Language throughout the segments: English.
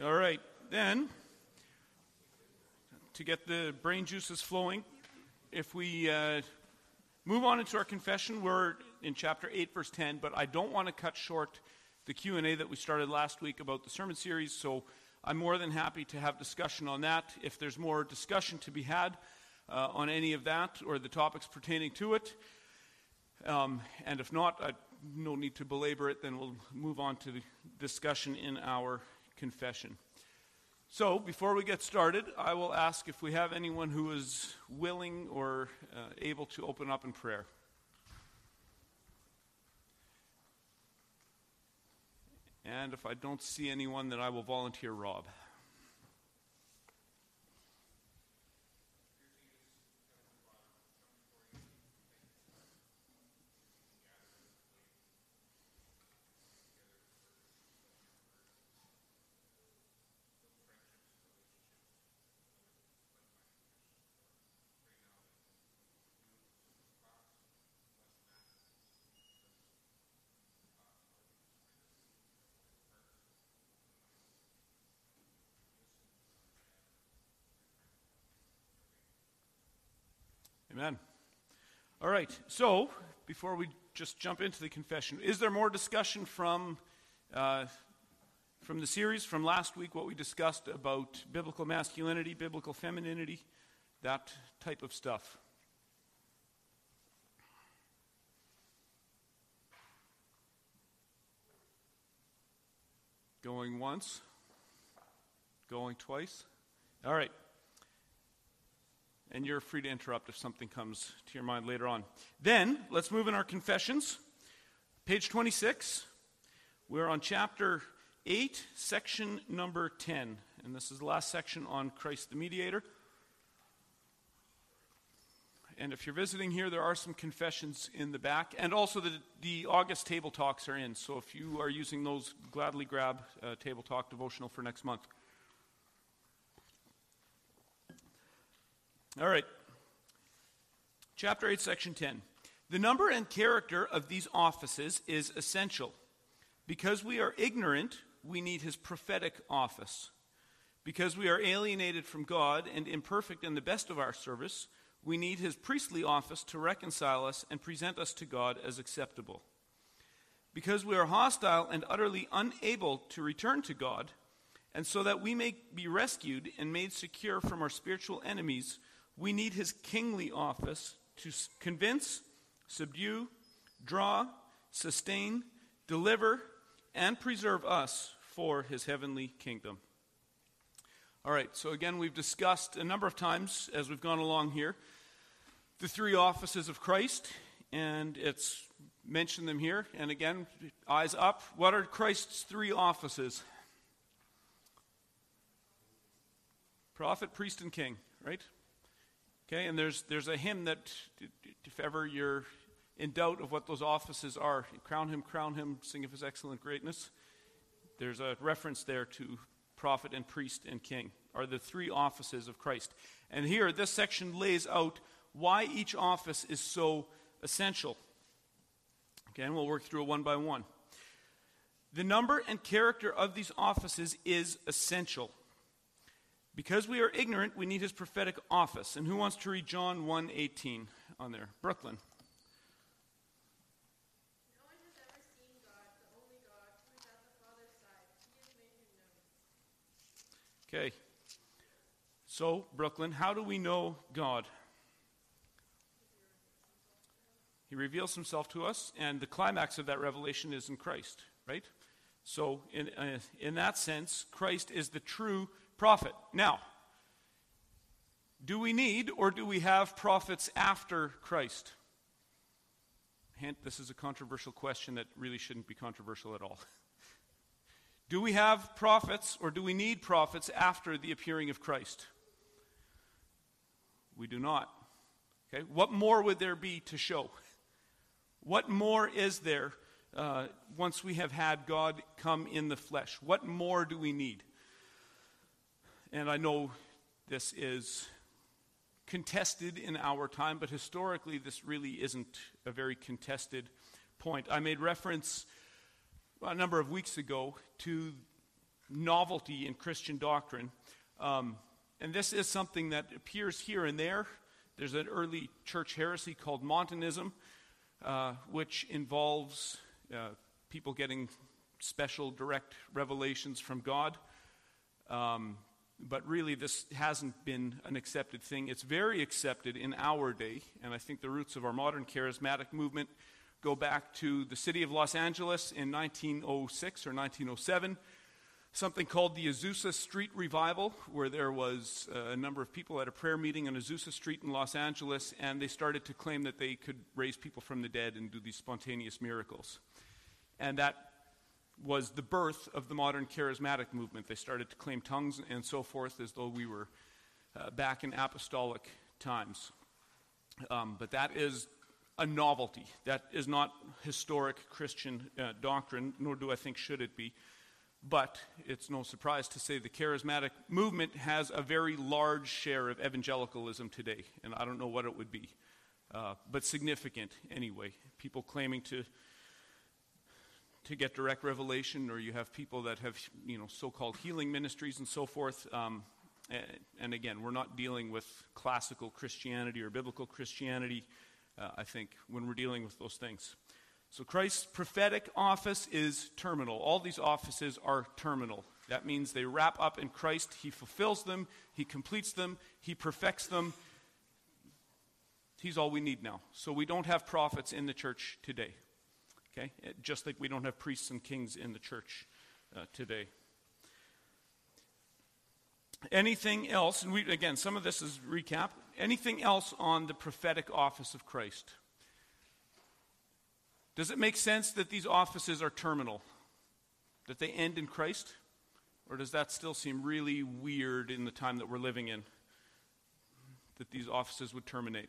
All right, then, to get the brain juices flowing, if we uh, move on into our confession, we're in chapter 8, verse 10, but I don't want to cut short the Q&A that we started last week about the sermon series, so I'm more than happy to have discussion on that. If there's more discussion to be had uh, on any of that or the topics pertaining to it, um, and if not, I no need to belabor it, then we'll move on to the discussion in our confession. So, before we get started, I will ask if we have anyone who is willing or uh, able to open up in prayer. And if I don't see anyone, then I will volunteer Rob. Amen. All right, so before we just jump into the confession, is there more discussion from, uh, from the series from last week, what we discussed about biblical masculinity, biblical femininity, that type of stuff? Going once, going twice. All right. And you're free to interrupt if something comes to your mind later on. Then, let's move in our confessions. Page 26. We're on chapter 8, section number 10. And this is the last section on Christ the Mediator. And if you're visiting here, there are some confessions in the back. And also, the, the August table talks are in. So if you are using those, gladly grab table talk devotional for next month. All right. Chapter 8, section 10. The number and character of these offices is essential. Because we are ignorant, we need his prophetic office. Because we are alienated from God and imperfect in the best of our service, we need his priestly office to reconcile us and present us to God as acceptable. Because we are hostile and utterly unable to return to God, and so that we may be rescued and made secure from our spiritual enemies, we need his kingly office to convince, subdue, draw, sustain, deliver, and preserve us for his heavenly kingdom. All right, so again, we've discussed a number of times as we've gone along here the three offices of Christ, and it's mentioned them here. And again, eyes up. What are Christ's three offices? Prophet, priest, and king, right? Okay, and there's, there's a hymn that, if ever you're in doubt of what those offices are, crown him, crown him, sing of his excellent greatness. There's a reference there to prophet and priest and king, are the three offices of Christ. And here, this section lays out why each office is so essential. Again, we'll work through it one by one. The number and character of these offices is essential. Because we are ignorant, we need his prophetic office. And who wants to read John 1:18 on there? Brooklyn. Okay. So, Brooklyn, how do we know God? He reveals himself to us, and the climax of that revelation is in Christ, right? So, in, uh, in that sense, Christ is the true prophet. Now, do we need or do we have prophets after Christ? Hint, this is a controversial question that really shouldn't be controversial at all. do we have prophets or do we need prophets after the appearing of Christ? We do not. Okay, what more would there be to show? What more is there uh, once we have had God come in the flesh? What more do we need? And I know this is contested in our time, but historically, this really isn't a very contested point. I made reference a number of weeks ago to novelty in Christian doctrine. Um, and this is something that appears here and there. There's an early church heresy called Montanism, uh, which involves uh, people getting special direct revelations from God. Um, but really, this hasn't been an accepted thing. It's very accepted in our day, and I think the roots of our modern charismatic movement go back to the city of Los Angeles in 1906 or 1907 something called the Azusa Street Revival, where there was uh, a number of people at a prayer meeting on Azusa Street in Los Angeles, and they started to claim that they could raise people from the dead and do these spontaneous miracles. And that was the birth of the modern charismatic movement. They started to claim tongues and so forth as though we were uh, back in apostolic times. Um, but that is a novelty. That is not historic Christian uh, doctrine, nor do I think should it be. But it's no surprise to say the charismatic movement has a very large share of evangelicalism today, and I don't know what it would be, uh, but significant anyway. People claiming to to get direct revelation, or you have people that have you know so-called healing ministries and so forth. Um, and, again, we're not dealing with classical Christianity or biblical Christianity. Uh, I think when we're dealing with those things. So Christ's prophetic office is terminal. All these offices are terminal. That means they wrap up in Christ. He fulfills them, He completes them, He perfects them. He's all we need now. So we don't have prophets in the church today. Okay? Just like we don't have priests and kings in the church uh, today. Anything else, and we, again, some of this is recap. Anything else on the prophetic office of Christ? Does it make sense that these offices are terminal? That they end in Christ? Or does that still seem really weird in the time that we're living in? That these offices would terminate?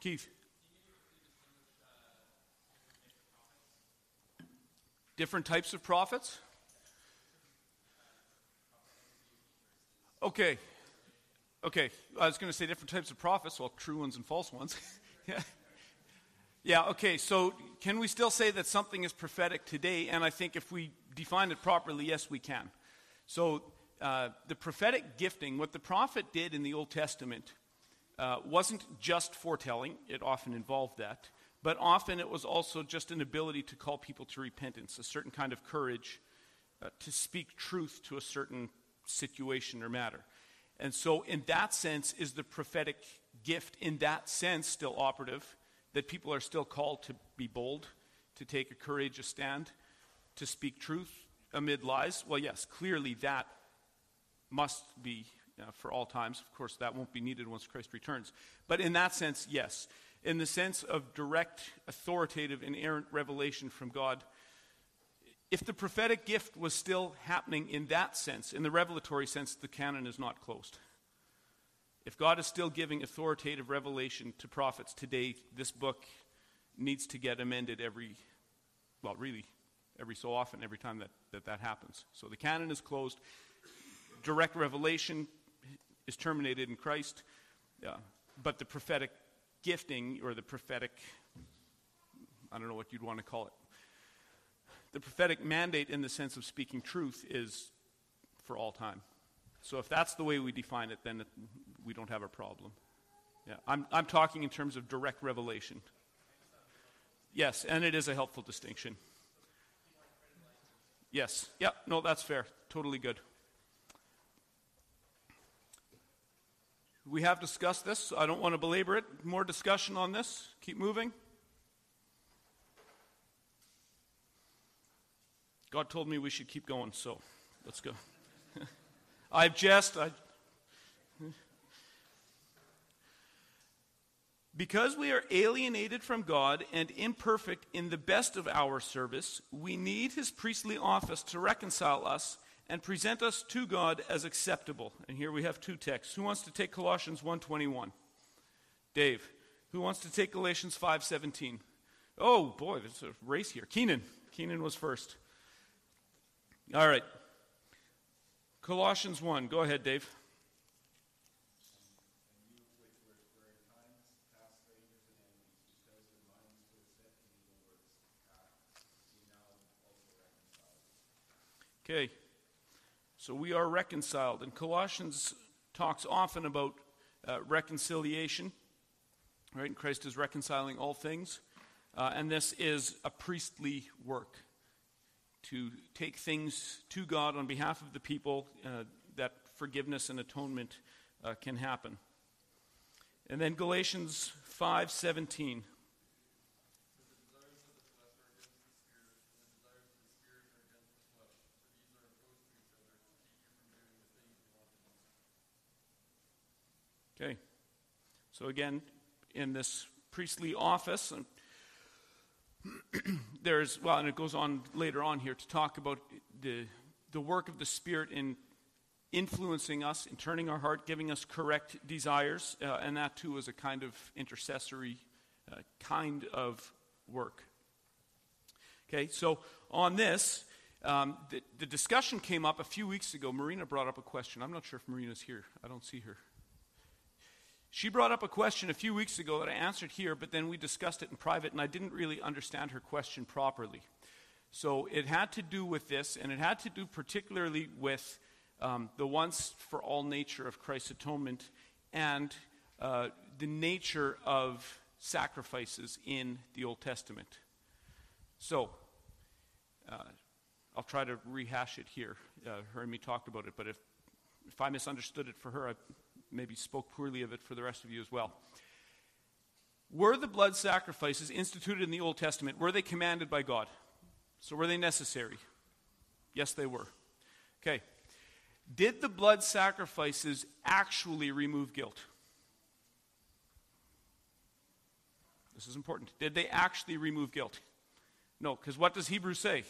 Keith? Different types of prophets? Okay. Okay. I was going to say different types of prophets, well, true ones and false ones. yeah. Yeah, okay, so can we still say that something is prophetic today? And I think if we define it properly, yes, we can. So, uh, the prophetic gifting, what the prophet did in the Old Testament, uh, wasn't just foretelling, it often involved that, but often it was also just an ability to call people to repentance, a certain kind of courage uh, to speak truth to a certain situation or matter. And so, in that sense, is the prophetic gift, in that sense, still operative? that people are still called to be bold, to take a courageous stand, to speak truth amid lies? Well, yes, clearly that must be uh, for all times. Of course, that won't be needed once Christ returns. But in that sense, yes. In the sense of direct, authoritative, inerrant revelation from God, if the prophetic gift was still happening in that sense, in the revelatory sense, the canon is not closed. If God is still giving authoritative revelation to prophets today, this book needs to get amended every, well, really, every so often, every time that that, that happens. So the canon is closed. Direct revelation is terminated in Christ. But the prophetic gifting, or the prophetic, I don't know what you'd want to call it, the prophetic mandate in the sense of speaking truth is for all time. So if that's the way we define it, then we don't have a problem. Yeah, I'm, I'm talking in terms of direct revelation. Yes, and it is a helpful distinction. Yes, yeah, no, that's fair. Totally good. We have discussed this. I don't want to belabor it. More discussion on this. Keep moving. God told me we should keep going, so let's go. I've just. I, because we are alienated from God and imperfect in the best of our service, we need his priestly office to reconcile us and present us to God as acceptable. And here we have two texts. Who wants to take Colossians 1:21? Dave. Who wants to take Galatians 5:17? Oh boy, there's a race here. Keenan. Keenan was first. All right. Colossians 1. Go ahead, Dave. Okay. So we are reconciled. And Colossians talks often about uh, reconciliation. Right? And Christ is reconciling all things. Uh, and this is a priestly work to take things to God on behalf of the people uh, that forgiveness and atonement uh, can happen. And then Galatians 5:17. Okay. So again, in this priestly office, there's, well, and it goes on later on here to talk about the, the work of the Spirit in influencing us, in turning our heart, giving us correct desires, uh, and that too is a kind of intercessory uh, kind of work. Okay, so on this, um, the, the discussion came up a few weeks ago. Marina brought up a question. I'm not sure if Marina's here, I don't see her. She brought up a question a few weeks ago that I answered here, but then we discussed it in private, and I didn't really understand her question properly. So it had to do with this, and it had to do particularly with um, the once for all nature of Christ's atonement and uh, the nature of sacrifices in the Old Testament. So, uh, I'll try to rehash it here. Uh, her and me talked about it, but if, if I misunderstood it for her, I maybe spoke poorly of it for the rest of you as well. Were the blood sacrifices instituted in the Old Testament, were they commanded by God? So were they necessary? Yes, they were. Okay. Did the blood sacrifices actually remove guilt? This is important. Did they actually remove guilt? No, because what does Hebrews say?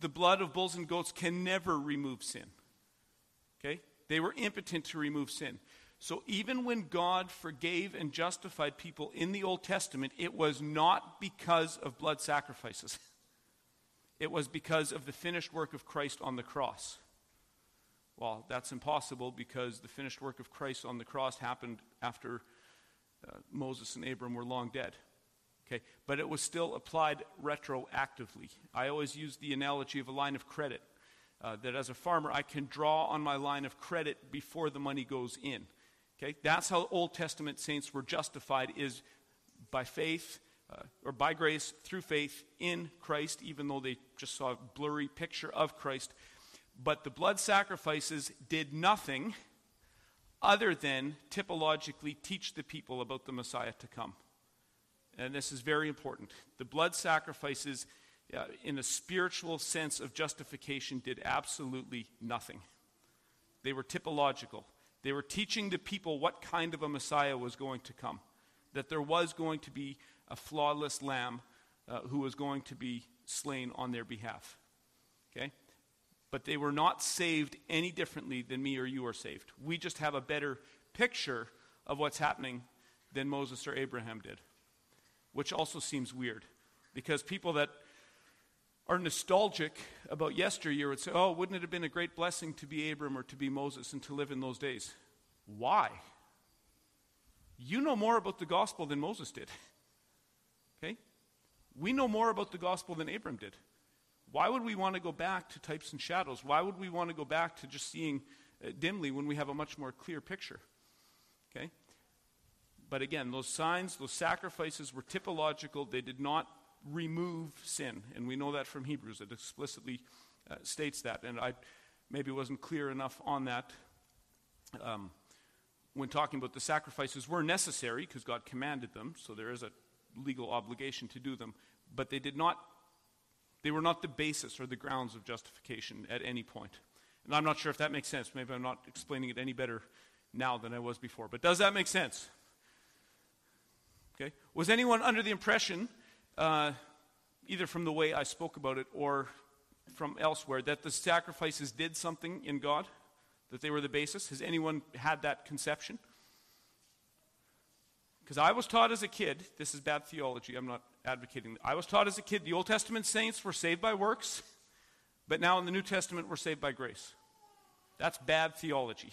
The blood of bulls and goats can never remove sin. Okay? They were impotent to remove sin. So even when God forgave and justified people in the Old Testament, it was not because of blood sacrifices. It was because of the finished work of Christ on the cross. Well, that's impossible because the finished work of Christ on the cross happened after uh, Moses and Abram were long dead. Okay, but it was still applied retroactively. I always use the analogy of a line of credit. Uh, that as a farmer, I can draw on my line of credit before the money goes in. Okay, that's how Old Testament saints were justified is by faith uh, or by grace through faith in Christ, even though they just saw a blurry picture of Christ. But the blood sacrifices did nothing other than typologically teach the people about the Messiah to come. And this is very important. The blood sacrifices, uh, in a spiritual sense of justification, did absolutely nothing. They were typological. They were teaching the people what kind of a Messiah was going to come, that there was going to be a flawless lamb uh, who was going to be slain on their behalf. Okay? But they were not saved any differently than me or you are saved. We just have a better picture of what's happening than Moses or Abraham did, which also seems weird because people that are nostalgic about yesteryear would say, oh, wouldn't it have been a great blessing to be Abram or to be Moses and to live in those days? Why? You know more about the gospel than Moses did. Okay? We know more about the gospel than Abram did. Why would we want to go back to types and shadows? Why would we want to go back to just seeing uh, dimly when we have a much more clear picture? Okay? But again, those signs, those sacrifices were typological. They did not remove sin. And we know that from Hebrews. It explicitly uh, states that. And I maybe wasn't clear enough on that um, when talking about the sacrifices were necessary because God commanded them. So there is a legal obligation to do them. But they did not, they were not the basis or the grounds of justification at any point. And I'm not sure if that makes sense. Maybe I'm not explaining it any better now than I was before. But does that make sense? Okay. Was anyone under the impression uh, either from the way I spoke about it or from elsewhere, that the sacrifices did something in God, that they were the basis? Has anyone had that conception? Because I was taught as a kid, this is bad theology, I'm not advocating. I was taught as a kid the Old Testament saints were saved by works, but now in the New Testament we're saved by grace. That's bad theology.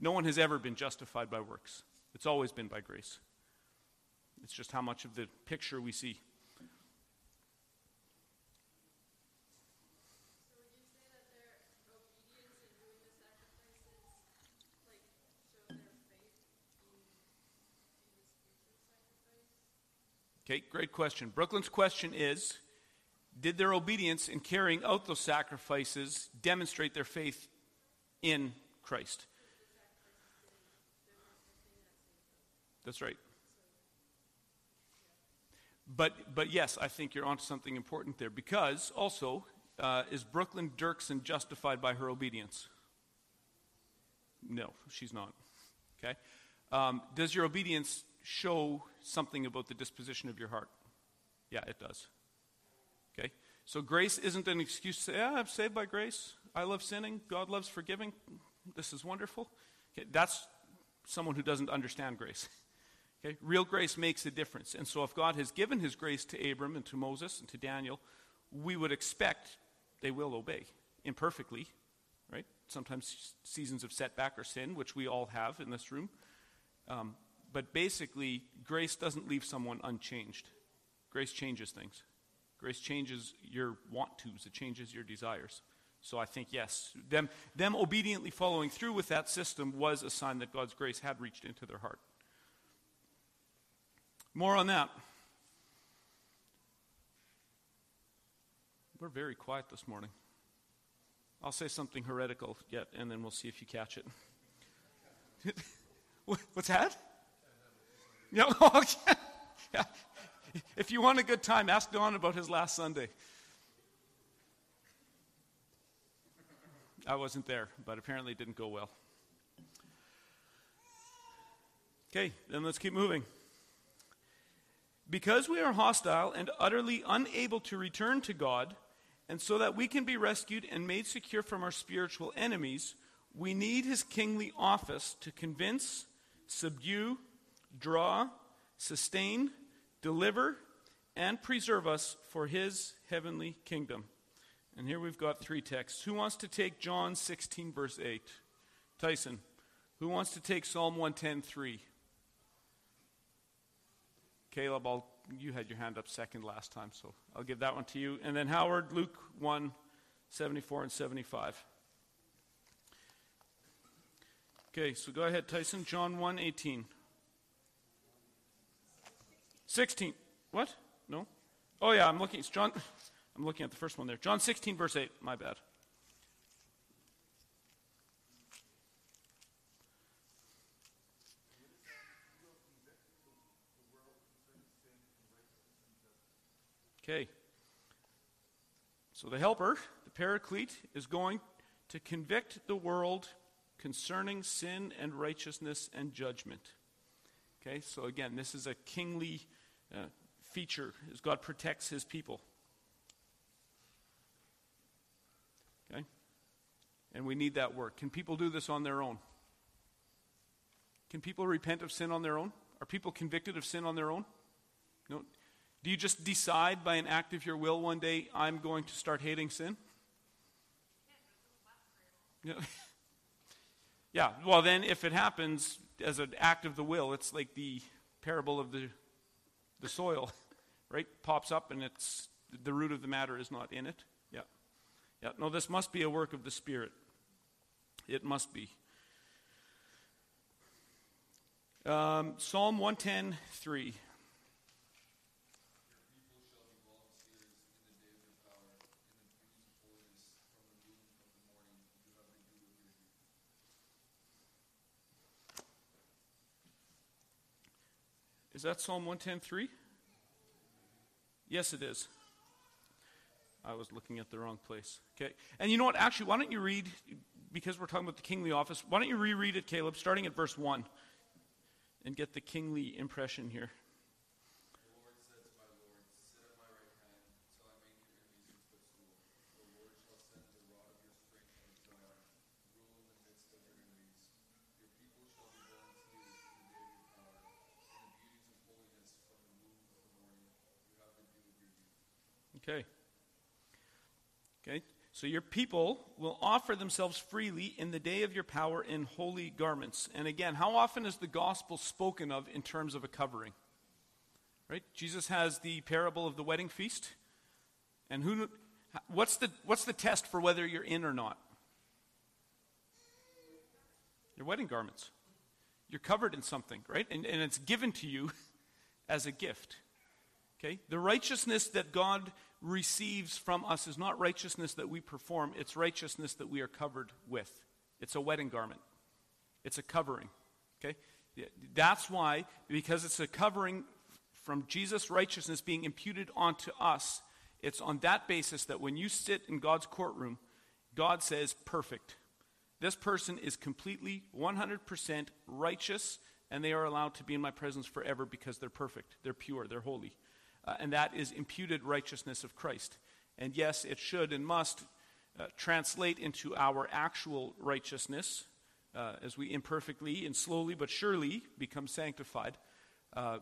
No one has ever been justified by works, it's always been by grace. It's just how much of the picture we see. Okay, great question. Brooklyn's question is Did their obedience in carrying out those sacrifices demonstrate their faith in Christ? That's right. But, but yes, I think you're onto something important there because also, uh, is Brooklyn Dirksen justified by her obedience? No, she's not. Okay? Um, does your obedience show something about the disposition of your heart? Yeah, it does. Okay? So grace isn't an excuse to say, yeah, I'm saved by grace. I love sinning. God loves forgiving. This is wonderful. Okay, that's someone who doesn't understand grace. Okay? Real grace makes a difference. And so if God has given his grace to Abram and to Moses and to Daniel, we would expect they will obey imperfectly, right? Sometimes seasons of setback or sin, which we all have in this room. Um, but basically, grace doesn't leave someone unchanged. Grace changes things. Grace changes your want tos, it changes your desires. So I think, yes, them, them obediently following through with that system was a sign that God's grace had reached into their heart. More on that. We're very quiet this morning. I'll say something heretical yet, and then we'll see if you catch it. What's that? Yeah, yeah. If you want a good time, ask Don about his last Sunday. I wasn't there, but apparently it didn't go well. Okay, then let's keep moving. Because we are hostile and utterly unable to return to God, and so that we can be rescued and made secure from our spiritual enemies, we need his kingly office to convince, subdue, draw, sustain, deliver, and preserve us for his heavenly kingdom. And here we've got three texts. Who wants to take John 16, verse 8? Tyson. Who wants to take Psalm 110, 3? Caleb, I'll, you had your hand up second last time, so I'll give that one to you. And then Howard, Luke 1, 74 and 75. Okay, so go ahead, Tyson. John 1, 18. 16. What? No? Oh, yeah, I'm looking. It's John. I'm looking at the first one there. John 16, verse 8. My bad. Okay. So the helper, the paraclete, is going to convict the world concerning sin and righteousness and judgment. Okay, so again, this is a kingly uh, feature as God protects his people. Okay? And we need that work. Can people do this on their own? Can people repent of sin on their own? Are people convicted of sin on their own? No. Do you just decide by an act of your will one day, I'm going to start hating sin? Yeah. yeah, well, then if it happens as an act of the will, it's like the parable of the, the soil, right? Pops up and it's the root of the matter is not in it. Yeah. Yeah, no, this must be a work of the Spirit. It must be. Um, Psalm 110 3. Is that Psalm 110.3? Yes, it is. I was looking at the wrong place. Okay. And you know what? Actually, why don't you read, because we're talking about the kingly office, why don't you reread it, Caleb, starting at verse 1, and get the kingly impression here. Okay. Okay. So your people will offer themselves freely in the day of your power in holy garments. And again, how often is the gospel spoken of in terms of a covering? Right? Jesus has the parable of the wedding feast. And who what's the what's the test for whether you're in or not? Your wedding garments. You're covered in something, right? And, and it's given to you as a gift. Okay? The righteousness that God receives from us is not righteousness that we perform, it's righteousness that we are covered with. It's a wedding garment, it's a covering. Okay? That's why, because it's a covering from Jesus' righteousness being imputed onto us, it's on that basis that when you sit in God's courtroom, God says, perfect. This person is completely 100% righteous, and they are allowed to be in my presence forever because they're perfect, they're pure, they're holy. Uh, and that is imputed righteousness of Christ. And yes, it should and must uh, translate into our actual righteousness uh, as we imperfectly and slowly but surely become sanctified. Uh,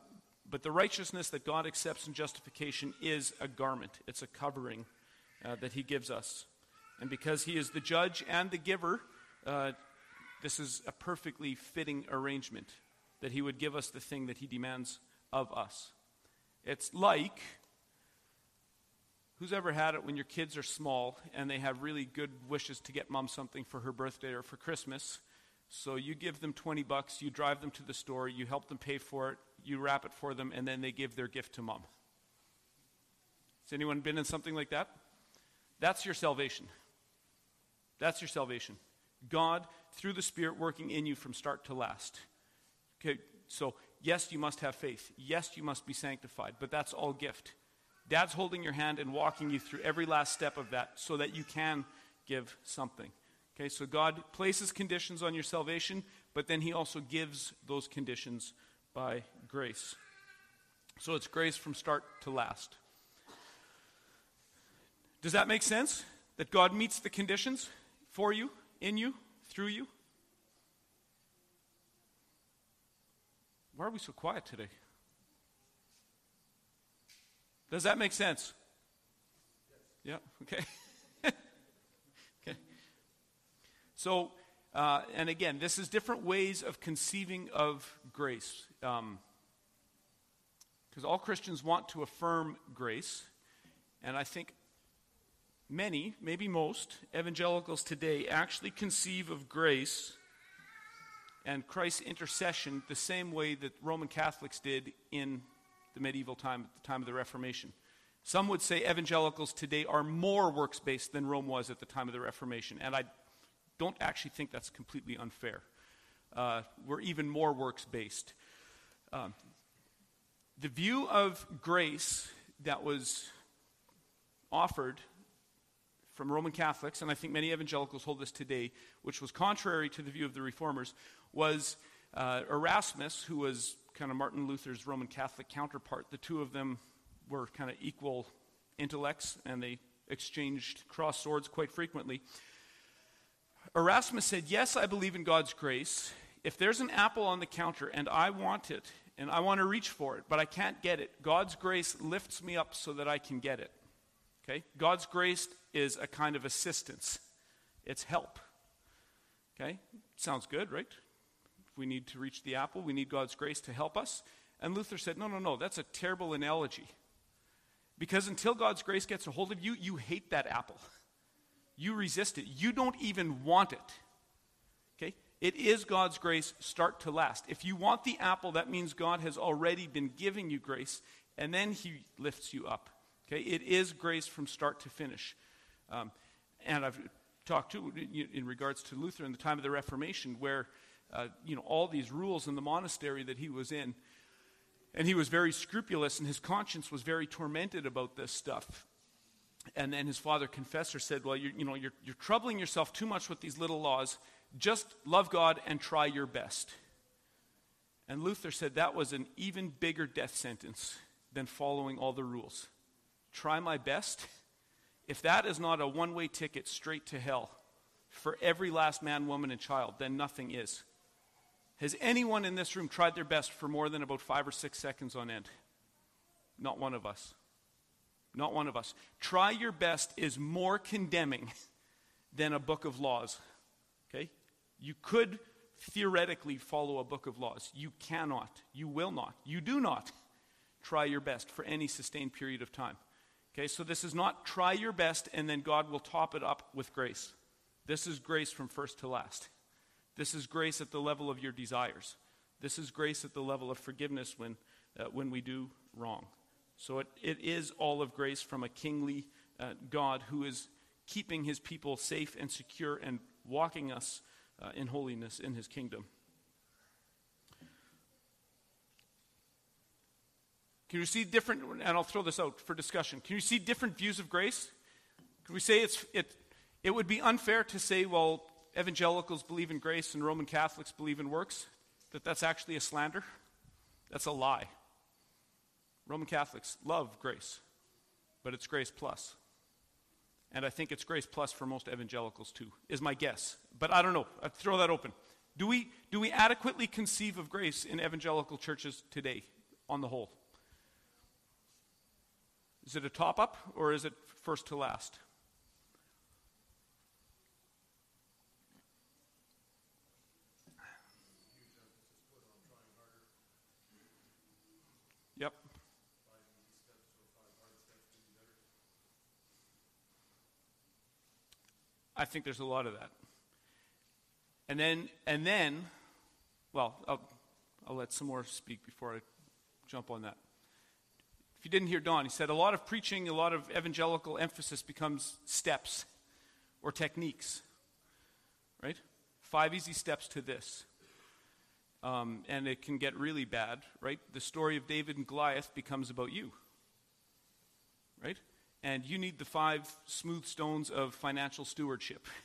but the righteousness that God accepts in justification is a garment, it's a covering uh, that He gives us. And because He is the judge and the giver, uh, this is a perfectly fitting arrangement that He would give us the thing that He demands of us. It's like who's ever had it when your kids are small and they have really good wishes to get mom something for her birthday or for Christmas. So you give them 20 bucks, you drive them to the store, you help them pay for it, you wrap it for them, and then they give their gift to mom. Has anyone been in something like that? That's your salvation. That's your salvation. God, through the Spirit, working in you from start to last. Okay, so Yes, you must have faith. Yes, you must be sanctified, but that's all gift. Dad's holding your hand and walking you through every last step of that so that you can give something. Okay, so God places conditions on your salvation, but then He also gives those conditions by grace. So it's grace from start to last. Does that make sense? That God meets the conditions for you, in you, through you? Why are we so quiet today? Does that make sense? Yeah, okay. okay. So, uh, and again, this is different ways of conceiving of grace. Because um, all Christians want to affirm grace. And I think many, maybe most, evangelicals today actually conceive of grace and Christ's intercession the same way that Roman Catholics did in the medieval time, at the time of the Reformation. Some would say evangelicals today are more works based than Rome was at the time of the Reformation, and I don't actually think that's completely unfair. Uh, we're even more works based. Um, the view of grace that was offered from Roman Catholics, and I think many evangelicals hold this today, which was contrary to the view of the reformers, was uh, Erasmus, who was kind of Martin Luther's Roman Catholic counterpart. The two of them were kind of equal intellects, and they exchanged cross swords quite frequently. Erasmus said, Yes, I believe in God's grace. If there's an apple on the counter and I want it, and I want to reach for it, but I can't get it, God's grace lifts me up so that I can get it. Okay? God's grace is a kind of assistance, it's help. Okay? Sounds good, right? We need to reach the apple, we need God's grace to help us. And Luther said, no, no, no, that's a terrible analogy. Because until God's grace gets a hold of you, you hate that apple. You resist it. You don't even want it. Okay? It is God's grace, start to last. If you want the apple, that means God has already been giving you grace, and then He lifts you up. Okay? It is grace from start to finish. Um, and I've talked to in regards to Luther in the time of the Reformation, where uh, you know all these rules in the monastery that he was in, and he was very scrupulous, and his conscience was very tormented about this stuff. And then his father confessor said, "Well, you're, you know, you're, you're troubling yourself too much with these little laws. Just love God and try your best." And Luther said that was an even bigger death sentence than following all the rules try my best, if that is not a one way ticket straight to hell for every last man, woman, and child, then nothing is. Has anyone in this room tried their best for more than about five or six seconds on end? Not one of us. Not one of us. Try your best is more condemning than a book of laws. Okay? You could theoretically follow a book of laws. You cannot. You will not. You do not try your best for any sustained period of time. Okay, so this is not try your best and then God will top it up with grace. This is grace from first to last. This is grace at the level of your desires. This is grace at the level of forgiveness when, uh, when we do wrong. So it, it is all of grace from a kingly uh, God who is keeping his people safe and secure and walking us uh, in holiness in his kingdom. Can you see different, and I'll throw this out for discussion. Can you see different views of grace? Can we say it's, it, it would be unfair to say, well, evangelicals believe in grace and Roman Catholics believe in works? That that's actually a slander? That's a lie. Roman Catholics love grace, but it's grace plus. And I think it's grace plus for most evangelicals too, is my guess. But I don't know. I throw that open. Do we, do we adequately conceive of grace in evangelical churches today, on the whole? Is it a top up or is it first to last? Yep. I think there's a lot of that. And then, and then, well, I'll, I'll let some more speak before I jump on that. If you didn't hear Don, he said a lot of preaching, a lot of evangelical emphasis becomes steps or techniques, right? Five easy steps to this. Um, and it can get really bad, right? The story of David and Goliath becomes about you, right? And you need the five smooth stones of financial stewardship.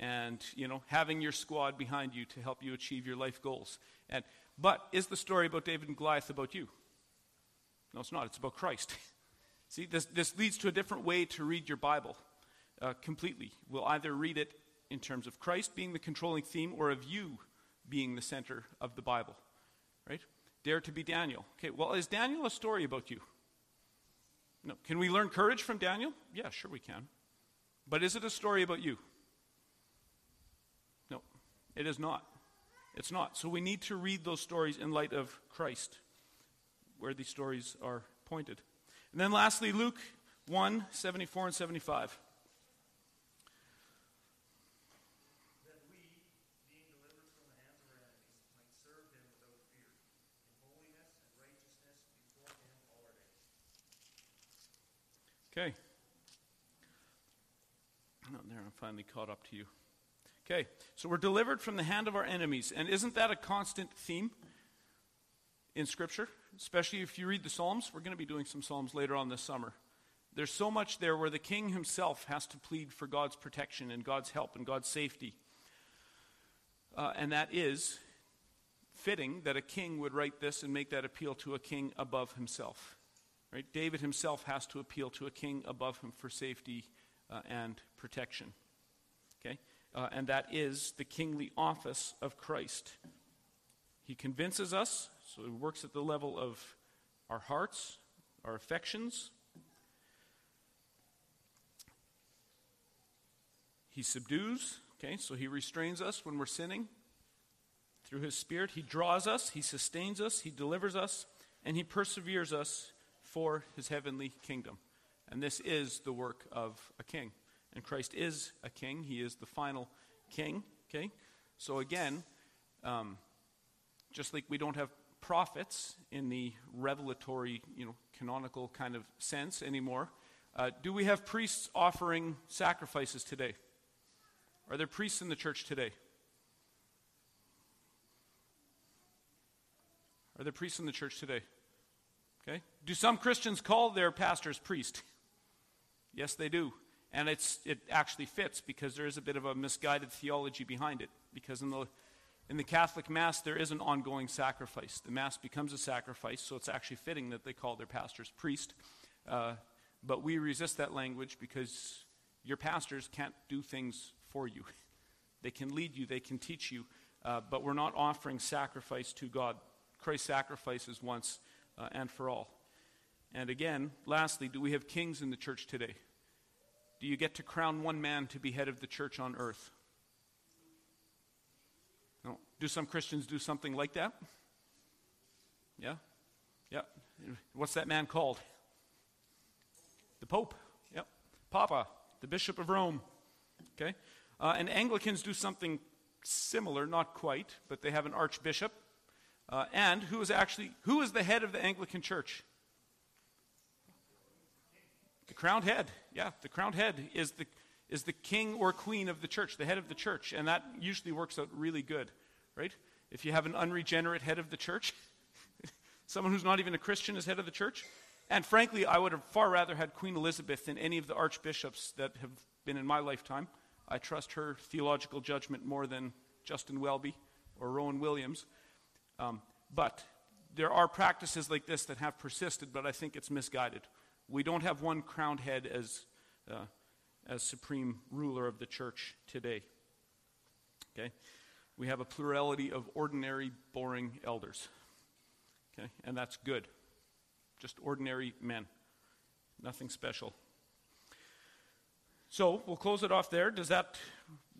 And, you know, having your squad behind you to help you achieve your life goals. And, but is the story about David and Goliath about you? No, it's not. It's about Christ. See, this, this leads to a different way to read your Bible uh, completely. We'll either read it in terms of Christ being the controlling theme or of you being the center of the Bible. Right? Dare to be Daniel. Okay, well, is Daniel a story about you? No. Can we learn courage from Daniel? Yeah, sure we can. But is it a story about you? No, it is not. It's not. So we need to read those stories in light of Christ where these stories are pointed. And then lastly, Luke 1 74 and 75. Okay. Oh, there, I'm finally caught up to you. Okay, so we're delivered from the hand of our enemies. And isn't that a constant theme in Scripture? especially if you read the Psalms. We're going to be doing some Psalms later on this summer. There's so much there where the king himself has to plead for God's protection and God's help and God's safety. Uh, and that is fitting that a king would write this and make that appeal to a king above himself. Right? David himself has to appeal to a king above him for safety uh, and protection. Okay? Uh, and that is the kingly office of Christ. He convinces us so he works at the level of our hearts, our affections. He subdues, okay, so he restrains us when we're sinning. Through his spirit, he draws us, he sustains us, he delivers us, and he perseveres us for his heavenly kingdom. And this is the work of a king. And Christ is a king, he is the final king, okay? So again, um, just like we don't have prophets in the revelatory, you know, canonical kind of sense anymore. Uh, do we have priests offering sacrifices today? Are there priests in the church today? Are there priests in the church today? Okay. Do some Christians call their pastors priest? Yes, they do. And it's, it actually fits because there is a bit of a misguided theology behind it. Because in the in the Catholic Mass, there is an ongoing sacrifice. The Mass becomes a sacrifice, so it's actually fitting that they call their pastors priest. Uh, but we resist that language because your pastors can't do things for you. they can lead you, they can teach you, uh, but we're not offering sacrifice to God. Christ's sacrifice is once uh, and for all. And again, lastly, do we have kings in the church today? Do you get to crown one man to be head of the church on earth? No. Do some Christians do something like that? Yeah? Yeah. What's that man called? The Pope. Yep. Papa, the Bishop of Rome. Okay? Uh, and Anglicans do something similar, not quite, but they have an archbishop. Uh, and who is actually who is the head of the Anglican Church? The crowned head. Yeah, the crowned head is the, is the king or queen of the church, the head of the church. And that usually works out really good, right? If you have an unregenerate head of the church, someone who's not even a Christian as head of the church. And frankly, I would have far rather had Queen Elizabeth than any of the archbishops that have been in my lifetime. I trust her theological judgment more than Justin Welby or Rowan Williams. Um, but there are practices like this that have persisted, but I think it's misguided. We don't have one crowned head as, uh, as supreme ruler of the church today. Okay? We have a plurality of ordinary, boring elders. Okay? And that's good. Just ordinary men. Nothing special. So we'll close it off there. Does that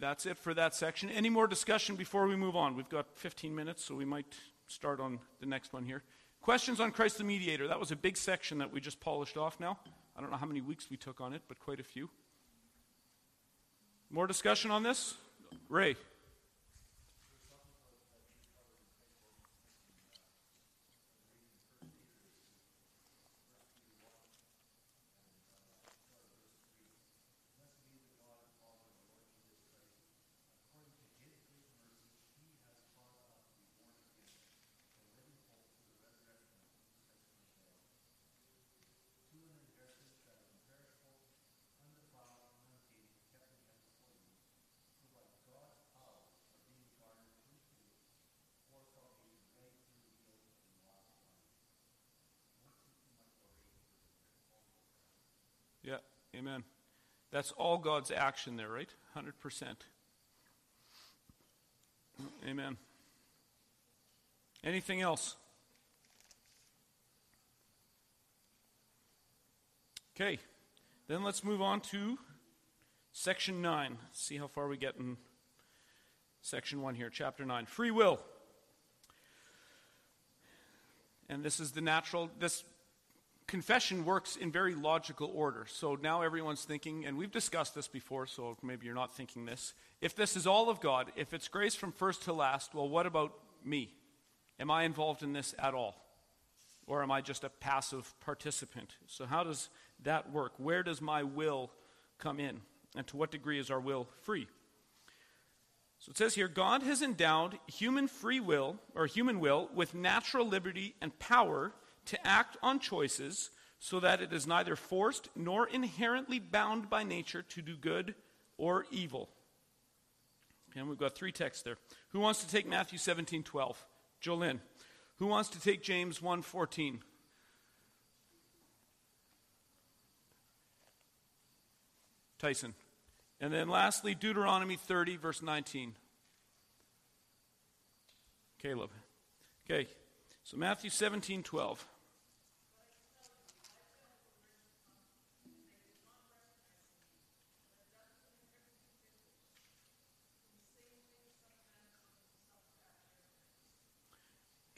that's it for that section. Any more discussion before we move on? We've got 15 minutes, so we might start on the next one here. Questions on Christ the mediator. That was a big section that we just polished off now. I don't know how many weeks we took on it, but quite a few. More discussion on this? Ray. Yeah, amen. That's all God's action there, right? 100%. Amen. Anything else? Okay, then let's move on to section 9. See how far we get in section 1 here, chapter 9. Free will. And this is the natural, this confession works in very logical order. So now everyone's thinking, and we've discussed this before, so maybe you're not thinking this. If this is all of God, if it's grace from first to last, well, what about me? Am I involved in this at all? Or am I just a passive participant? So, how does that work? Where does my will come in? And to what degree is our will free? So it says here God has endowed human free will, or human will, with natural liberty and power to act on choices so that it is neither forced nor inherently bound by nature to do good or evil. And we've got three texts there. Who wants to take Matthew 17 12? Jolynn. Who wants to take James 1 14? Tyson. And then lastly, Deuteronomy 30, verse 19. Caleb. Okay, so Matthew 17 12.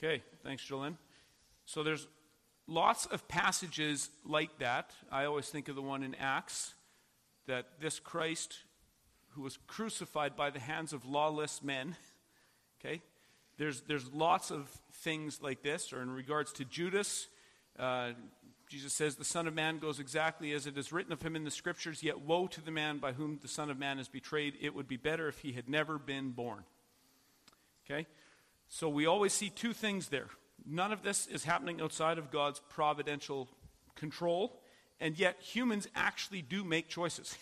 Okay, thanks, Jolene. So there's lots of passages like that. I always think of the one in Acts that this Christ who was crucified by the hands of lawless men, okay, there's, there's lots of things like this, or in regards to Judas, uh, Jesus says, The Son of Man goes exactly as it is written of him in the Scriptures, yet woe to the man by whom the Son of Man is betrayed. It would be better if he had never been born. Okay? So we always see two things there. None of this is happening outside of God's providential control, and yet humans actually do make choices.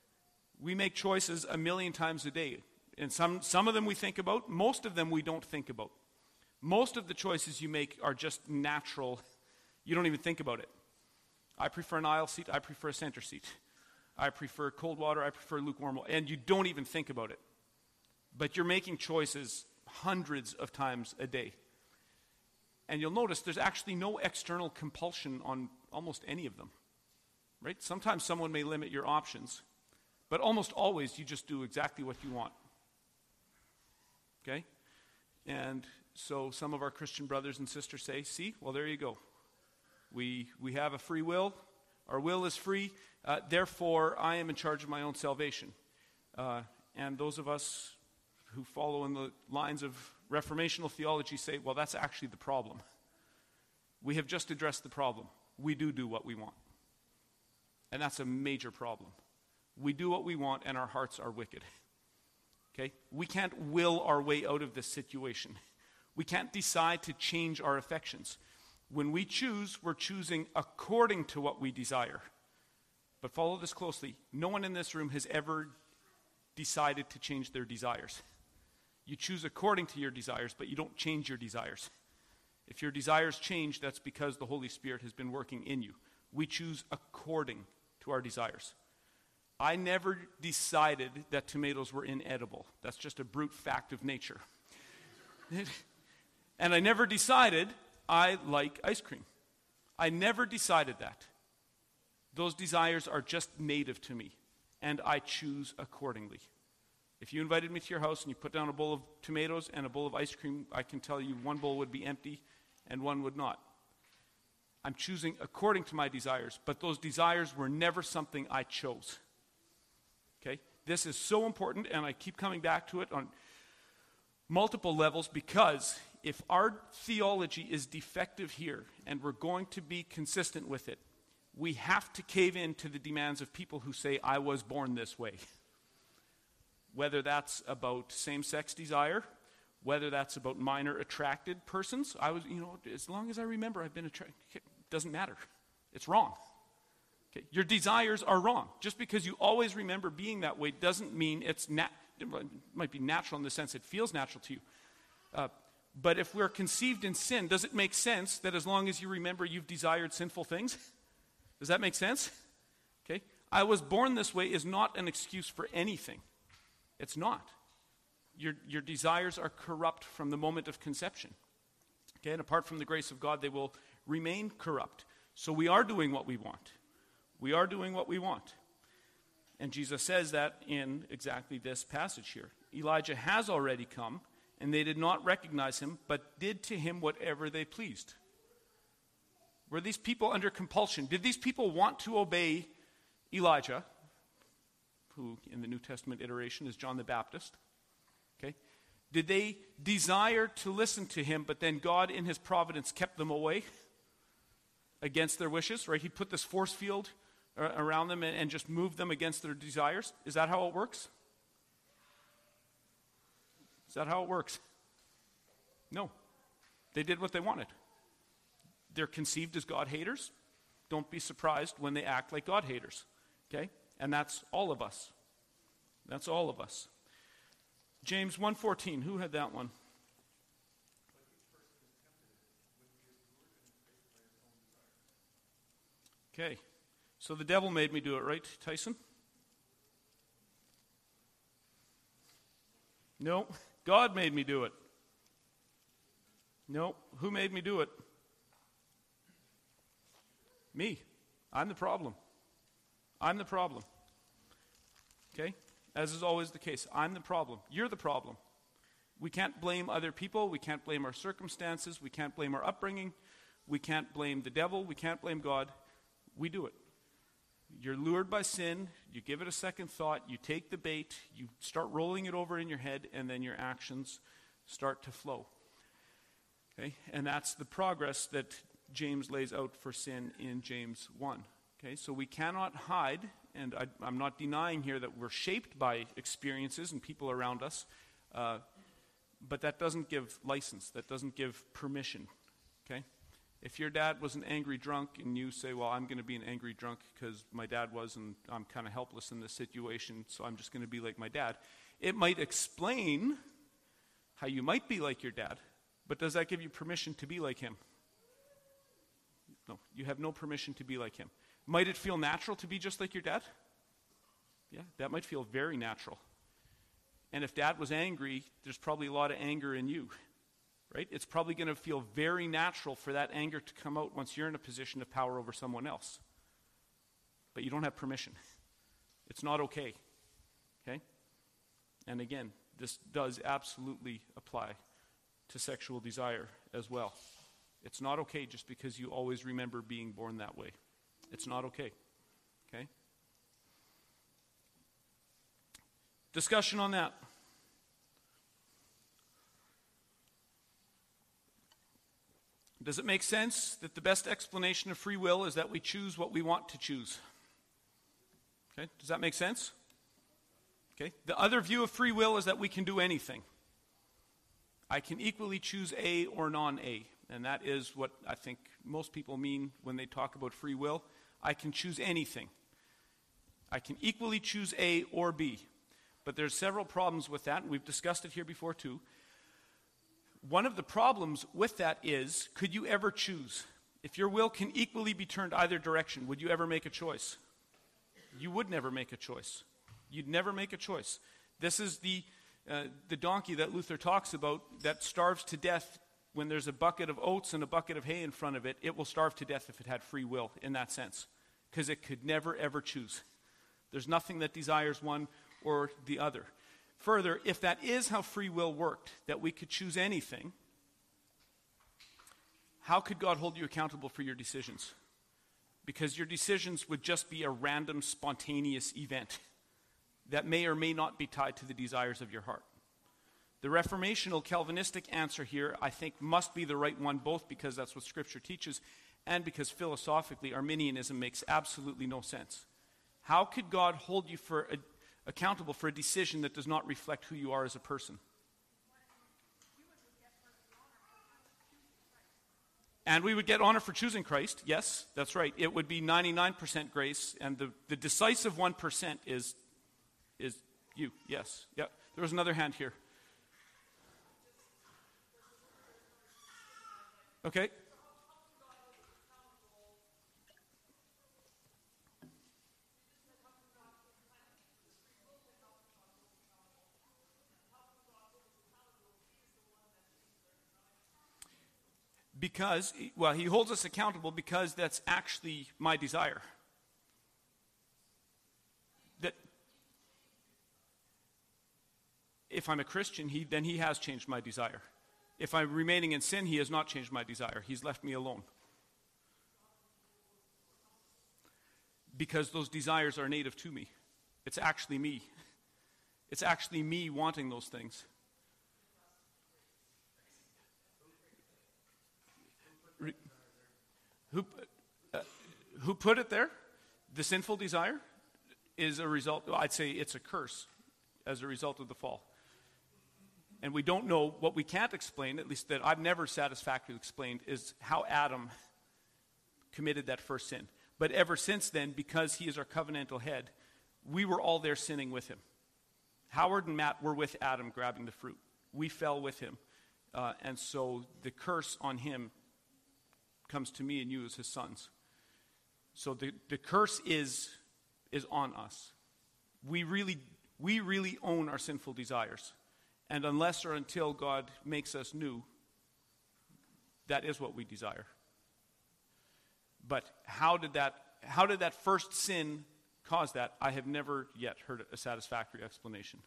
we make choices a million times a day. And some, some of them we think about, most of them we don't think about. Most of the choices you make are just natural. You don't even think about it. I prefer an aisle seat, I prefer a center seat. I prefer cold water, I prefer lukewarm water. And you don't even think about it. But you're making choices hundreds of times a day. And you'll notice there's actually no external compulsion on almost any of them. Right? Sometimes someone may limit your options, but almost always you just do exactly what you want. Okay? And so some of our Christian brothers and sisters say, see, well, there you go. We, we have a free will. Our will is free. Uh, therefore, I am in charge of my own salvation. Uh, and those of us who follow in the lines of reformational theology say, well, that's actually the problem. We have just addressed the problem. We do do what we want. And that's a major problem. We do what we want, and our hearts are wicked. Okay? We can't will our way out of this situation. We can't decide to change our affections. When we choose, we're choosing according to what we desire. But follow this closely. No one in this room has ever decided to change their desires. You choose according to your desires, but you don't change your desires. If your desires change, that's because the Holy Spirit has been working in you. We choose according to our desires. I never decided that tomatoes were inedible. That's just a brute fact of nature. and I never decided I like ice cream. I never decided that. Those desires are just native to me, and I choose accordingly. If you invited me to your house and you put down a bowl of tomatoes and a bowl of ice cream, I can tell you one bowl would be empty and one would not. I'm choosing according to my desires, but those desires were never something I chose. Okay? This is so important, and I keep coming back to it on multiple levels because if our theology is defective here and we're going to be consistent with it, we have to cave in to the demands of people who say, I was born this way. Whether that's about same sex desire, whether that's about minor attracted persons. I was, you know, as long as I remember, I've been attracted. Doesn't matter. It's wrong. Okay? Your desires are wrong. Just because you always remember being that way doesn't mean it's nat- it might be natural in the sense it feels natural to you. Uh, but if we're conceived in sin, does it make sense that as long as you remember you've desired sinful things? Does that make sense? Okay? I was born this way is not an excuse for anything. It's not. Your, your desires are corrupt from the moment of conception. Okay? And apart from the grace of God, they will remain corrupt. So we are doing what we want. We are doing what we want. And Jesus says that in exactly this passage here. Elijah has already come, and they did not recognize him, but did to him whatever they pleased. Were these people under compulsion? Did these people want to obey Elijah, who in the New Testament iteration is John the Baptist? Okay? Did they desire to listen to him, but then God, in his providence, kept them away against their wishes? Right? He put this force field around them and, just moved them against their desires? Is that how it works? Is that how it works? No. They did what they wanted. They're conceived as God haters. Don't be surprised when they act like God haters. Okay? And that's all of us. That's all of us. James 1:14, who had that one? Okay. So the devil made me do it, right, Tyson? No, God made me do it. No, who made me do it? Me. I'm the problem. I'm the problem. Okay? As is always the case, I'm the problem. You're the problem. We can't blame other people. We can't blame our circumstances. We can't blame our upbringing. We can't blame the devil. We can't blame God. We do it. You're lured by sin. You give it a second thought. You take the bait. You start rolling it over in your head, and then your actions start to flow. Okay? And that's the progress that James lays out for sin in James 1. Okay? So we cannot hide and I, am not denying here that we're shaped by experiences and people around us, uh, but that doesn't give license, that doesn't give permission. Okay? If your dad was an angry drunk and you say, Well, I'm going to be an angry drunk because my dad was and I'm kind of helpless in this situation, so I'm just going to be like my dad, it might explain how you might be like your dad, but does that give you permission to be like him? No, you have no permission to be like him. Might it feel natural to be just like your dad? Yeah, that might feel very natural. And if dad was angry, there's probably a lot of anger in you, right? It's probably going to feel very natural for that anger to come out once you're in a position of power over someone else. But you don't have permission. It's not okay. Okay? And again, this does absolutely apply to sexual desire as well. It's not okay just because you always remember being born that way. It's not okay. Okay? Discussion on that. Does it make sense that the best explanation of free will is that we choose what we want to choose? Okay, does that make sense? Okay, the other view of free will is that we can do anything. I can equally choose A or non A, and that is what I think most people mean when they talk about free will. I can choose anything. I can equally choose A or B. But there's several problems with that, and we've discussed it here before too. One of the problems with that is could you ever choose? If your will can equally be turned either direction, would you ever make a choice? You would never make a choice. You'd never make a choice. This is the, uh, the donkey that Luther talks about that starves to death when there's a bucket of oats and a bucket of hay in front of it. It will starve to death if it had free will in that sense, because it could never, ever choose. There's nothing that desires one or the other. Further, if that is how free will worked, that we could choose anything, how could God hold you accountable for your decisions? Because your decisions would just be a random, spontaneous event that may or may not be tied to the desires of your heart. The reformational Calvinistic answer here, I think, must be the right one, both because that's what Scripture teaches and because philosophically Arminianism makes absolutely no sense. How could God hold you for a, accountable for a decision that does not reflect who you are as a person? And we would get honor for choosing Christ. Yes, that's right. It would be 99% grace, and the, the decisive 1% is, is you. Yes. Yep. There was another hand here. Okay. Because, well, he holds us accountable because that's actually my desire. That if I'm a Christian, he, then he has changed my desire. If I'm remaining in sin, he has not changed my desire. He's left me alone. Because those desires are native to me. It's actually me. It's actually me wanting those things. Who, uh, who put it there? The sinful desire is a result, I'd say it's a curse as a result of the fall. And we don't know what we can't explain, at least that I've never satisfactorily explained, is how Adam committed that first sin. But ever since then, because he is our covenantal head, we were all there sinning with him. Howard and Matt were with Adam grabbing the fruit. We fell with him. Uh, and so the curse on him comes to me and you as his sons. So the, the curse is, is on us. We really, we really own our sinful desires. And unless or until God makes us new, that is what we desire. But how did that, how did that first sin cause that? I have never yet heard a satisfactory explanation.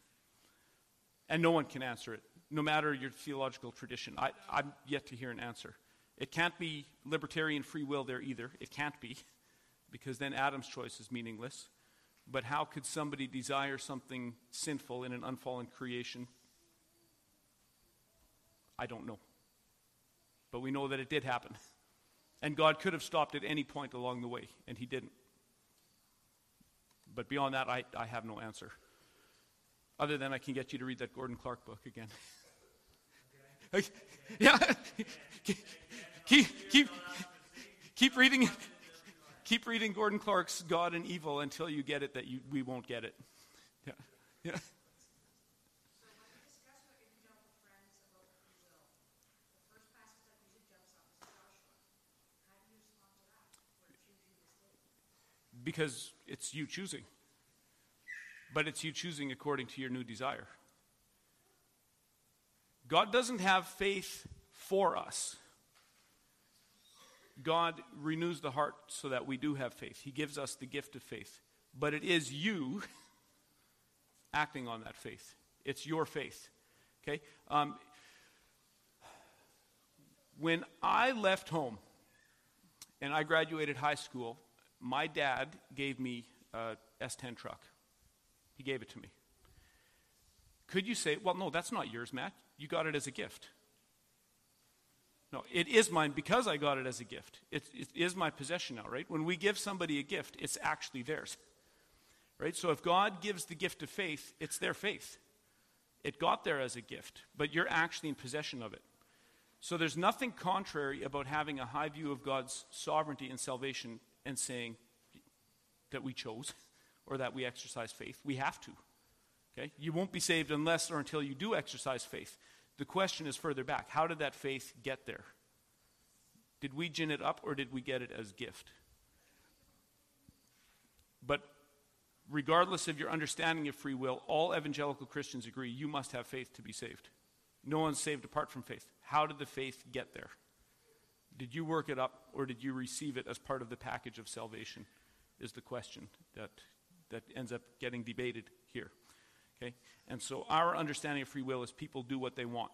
And no one can answer it, no matter your theological tradition. I, I'm yet to hear an answer. It can't be libertarian free will there either. It can't be, because then Adam's choice is meaningless. But how could somebody desire something sinful in an unfallen creation? I don't know. But we know that it did happen. And God could have stopped at any point along the way, and He didn't. But beyond that, I, I have no answer. Other than I can get you to read that Gordon Clark book again. Yeah. keep, keep, keep reading keep reading Gordon Clark's God and Evil until you get it that you, we won't get it. Yeah. Yeah. Because it's you choosing. But it's you choosing according to your new desire. God doesn't have faith for us. God renews the heart so that we do have faith. He gives us the gift of faith. But it is you acting on that faith. It's your faith. Okay? Um, when I left home and I graduated high school, my dad gave me a S10 truck. He gave it to me. Could you say, well, no, that's not yours, Matt. You got it as a gift. No, it is mine because I got it as a gift. It, it is my possession now, right? When we give somebody a gift, it's actually theirs. Right? So if God gives the gift of faith, it's their faith. It got there as a gift, but you're actually in possession of it. So there's nothing contrary about having a high view of God's sovereignty and salvation and saying that we chose or that we exercise faith. We have to. Okay? You won't be saved unless or until you do exercise faith. The question is further back. How did that faith get there? Did we gin it up or did we get it as gift? But regardless of your understanding of free will, all evangelical Christians agree you must have faith to be saved. No one's saved apart from faith. How did the faith get there? Did you work it up or did you receive it as part of the package of salvation? Is the question that, that ends up getting debated here. Okay? And so our understanding of free will is people do what they want.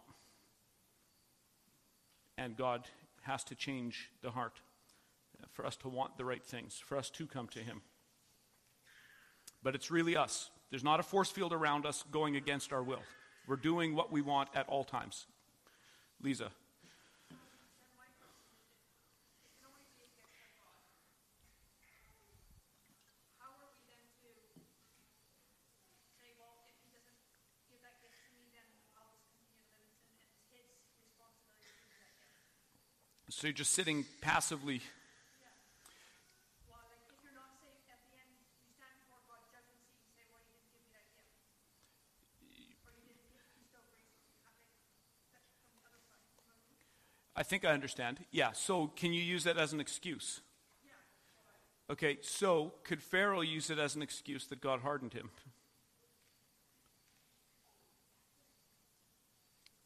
And God has to change the heart for us to want the right things, for us to come to Him. But it's really us. There's not a force field around us going against our will. We're doing what we want at all times. Lisa. So you're just sitting passively I think I understand. Yeah, so can you use that as an excuse? Okay, so could Pharaoh use it as an excuse that God hardened him?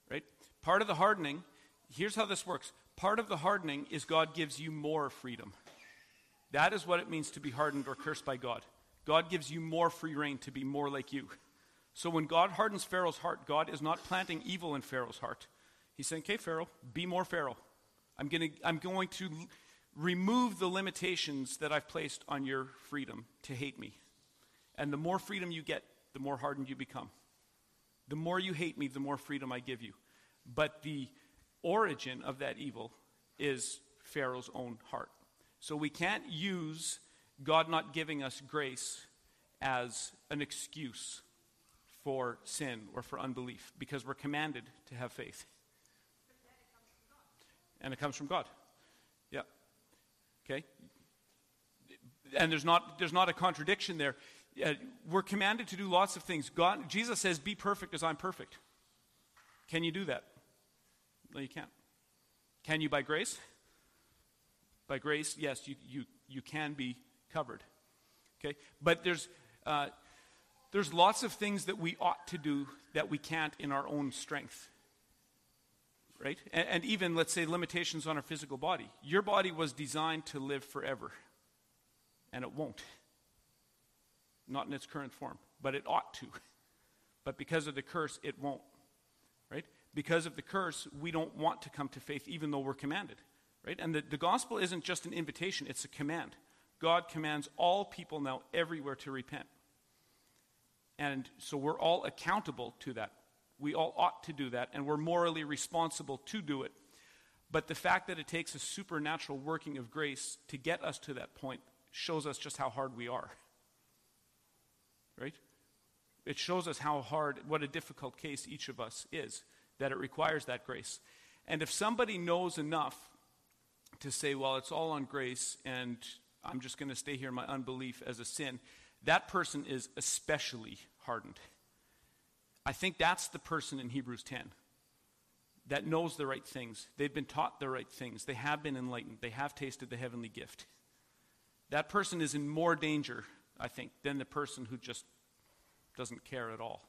Right? Part of the hardening, here's how this works. Part of the hardening is God gives you more freedom. That is what it means to be hardened or cursed by God. God gives you more free rein to be more like you. So when God hardens Pharaoh's heart, God is not planting evil in Pharaoh's heart. He's saying, okay, Pharaoh, be more Pharaoh. I'm, gonna, I'm going to remove the limitations that I've placed on your freedom to hate me. And the more freedom you get, the more hardened you become. The more you hate me, the more freedom I give you. But the origin of that evil is Pharaoh's own heart. So we can't use God not giving us grace as an excuse for sin or for unbelief because we're commanded to have faith and it comes from God. Yeah. Okay? And there's not, there's not a contradiction there. Uh, we're commanded to do lots of things. God, Jesus says, Be perfect as I'm perfect. Can you do that? No, you can't. Can you by grace? By grace, yes, you, you, you can be covered. Okay? But there's, uh, there's lots of things that we ought to do that we can't in our own strength right? And, and, even, let's say, limitations on our physical body. Your body was designed to live forever, and it won't. Not in its current form, but it ought to. But because of the curse, it won't, right? Because of the curse, we don't want to come to faith even though we're commanded, right? And the, the gospel isn't just an invitation, it's a command. God commands all people now everywhere to repent. And so we're all accountable to that. We all ought to do that, and we're morally responsible to do it. But the fact that it takes a supernatural working of grace to get us to that point shows us just how hard we are. Right? It shows us how hard, what a difficult case each of us is, that it requires that grace. And if somebody knows enough to say, well, it's all on grace and I'm just going to stay here in my unbelief as a sin, that person is especially hardened. I think that's the person in Hebrews 10 that knows the right things. They've been taught the right things. They have been enlightened. They have tasted the heavenly gift. That person is in more danger, I think, than the person who just doesn't care at all.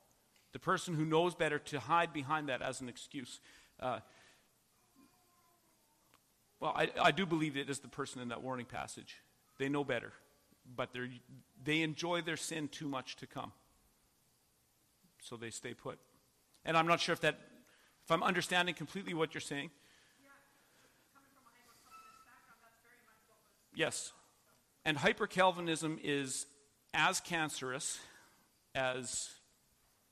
The person who knows better to hide behind that as an excuse. Uh, well, I, I do believe it is the person in that warning passage. They know better, but they enjoy their sin too much to come so they stay put. And I'm not sure if that, if I'm understanding completely what you're saying. Yes. And hyper Calvinism is as cancerous as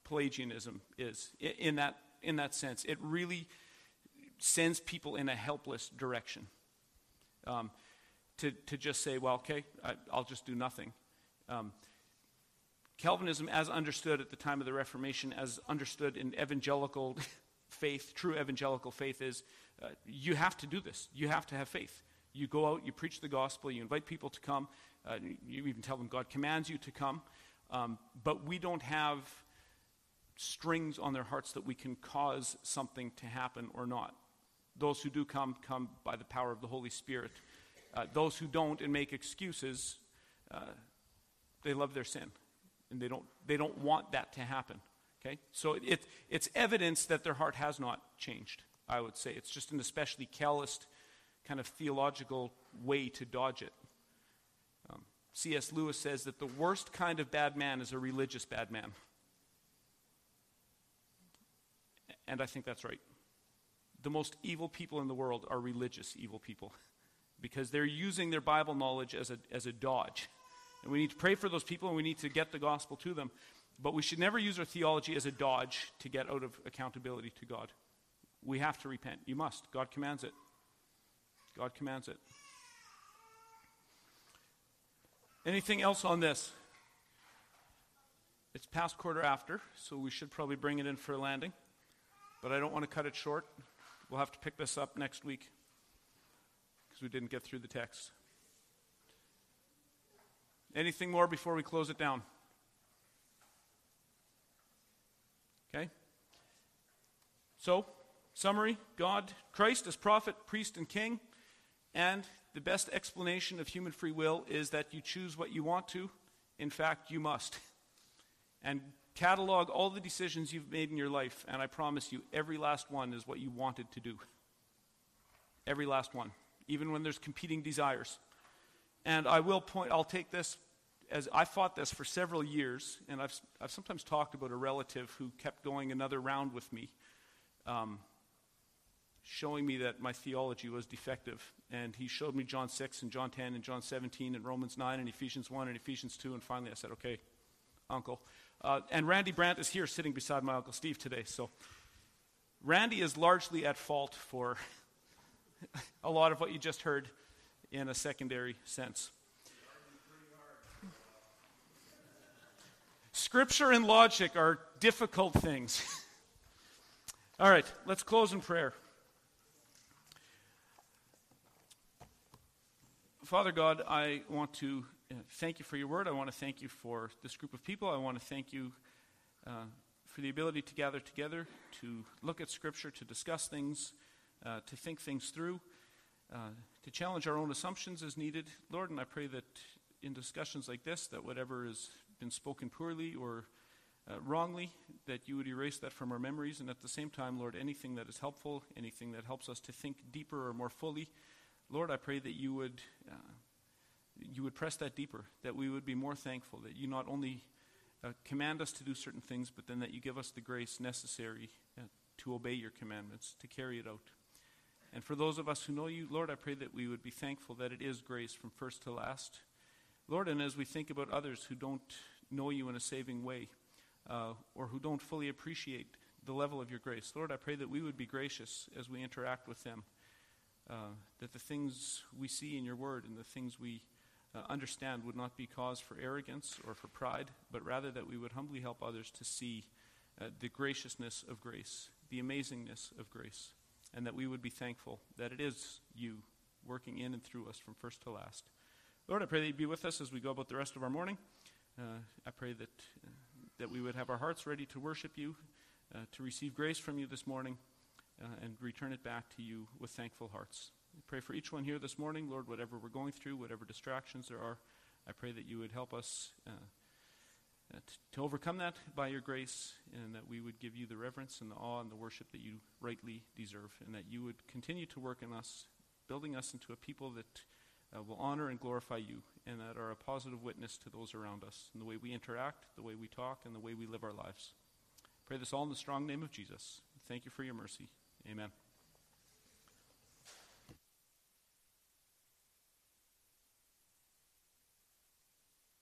Pelagianism is in that, in that sense. It really sends people in a helpless direction. Um, to, to just say, well, okay, I, will just do nothing. Um, Calvinism, as understood at the time of the Reformation, as understood in evangelical faith, true evangelical faith, is uh, you have to do this. You have to have faith. You go out, you preach the gospel, you invite people to come, uh, you even tell them God commands you to come. Um, but we don't have strings on their hearts that we can cause something to happen or not. Those who do come, come by the power of the Holy Spirit. Uh, those who don't and make excuses, uh, they love their sin. And they don't, they don't want that to happen. Okay? So it, it's evidence that their heart has not changed, I would say. It's just an especially calloused kind of theological way to dodge it. Um, C.S. Lewis says that the worst kind of bad man is a religious bad man. And I think that's right. The most evil people in the world are religious evil people because they're using their Bible knowledge as a, as a dodge. And we need to pray for those people and we need to get the gospel to them. But we should never use our theology as a dodge to get out of accountability to God. We have to repent. You must. God commands it. God commands it. Anything else on this? It's past quarter after, so we should probably bring it in for a landing. But I don't want to cut it short. We'll have to pick this up next week because we didn't get through the text. Anything more before we close it down? Okay? So, summary God, Christ as prophet, priest, and king. And the best explanation of human free will is that you choose what you want to. In fact, you must. And catalog all the decisions you've made in your life, and I promise you, every last one is what you wanted to do. Every last one, even when there's competing desires. And I will point, I'll take this as I fought this for several years, and I've, I've sometimes talked about a relative who kept going another round with me, um, showing me that my theology was defective. And he showed me John 6 and John 10 and John 17 and Romans 9 and Ephesians 1 and Ephesians 2. And finally I said, okay, uncle. Uh, and Randy Brandt is here sitting beside my uncle Steve today. So Randy is largely at fault for a lot of what you just heard in a secondary sense. Scripture and logic are difficult things. All right, let's close in prayer. Father God, I want to thank you for your word. I want to thank you for this group of people. I want to thank you uh, for the ability to gather together, to look at Scripture, to discuss things, uh, to think things through, uh, to challenge our own assumptions as needed. Lord, and I pray that in discussions like this, that whatever has been spoken poorly or uh, wrongly, that you would erase that from our memories. And at the same time, Lord, anything that is helpful, anything that helps us to think deeper or more fully, Lord, I pray that you would, uh, you would press that deeper, that we would be more thankful, that you not only uh, command us to do certain things, but then that you give us the grace necessary uh, to obey your commandments, to carry it out. And for those of us who know you, Lord, I pray that we would be thankful that it is grace from first to last Lord, and as we think about others who don't know you in a saving way uh, or who don't fully appreciate the level of your grace, Lord, I pray that we would be gracious as we interact with them, uh, that the things we see in your word and the things we uh, understand would not be cause for arrogance or for pride, but rather that we would humbly help others to see uh, the graciousness of grace, the amazingness of grace, and that we would be thankful that it is you working in and through us from first to last. Lord, I pray that you be with us as we go about the rest of our morning. Uh, I pray that, uh, that we would have our hearts ready to worship you, uh, to receive grace from you this morning, uh, and return it back to you with thankful hearts. I pray for each one here this morning, Lord, whatever we're going through, whatever distractions there are, I pray that you would help us uh, uh, to overcome that by your grace, and that we would give you the reverence and the awe and the worship that you rightly deserve, and that you would continue to work in us, building us into a people that uh, will honor and glorify you and that are a positive witness to those around us in the way we interact, the way we talk, and the way we live our lives. Pray this all in the strong name of Jesus. Thank you for your mercy. Amen.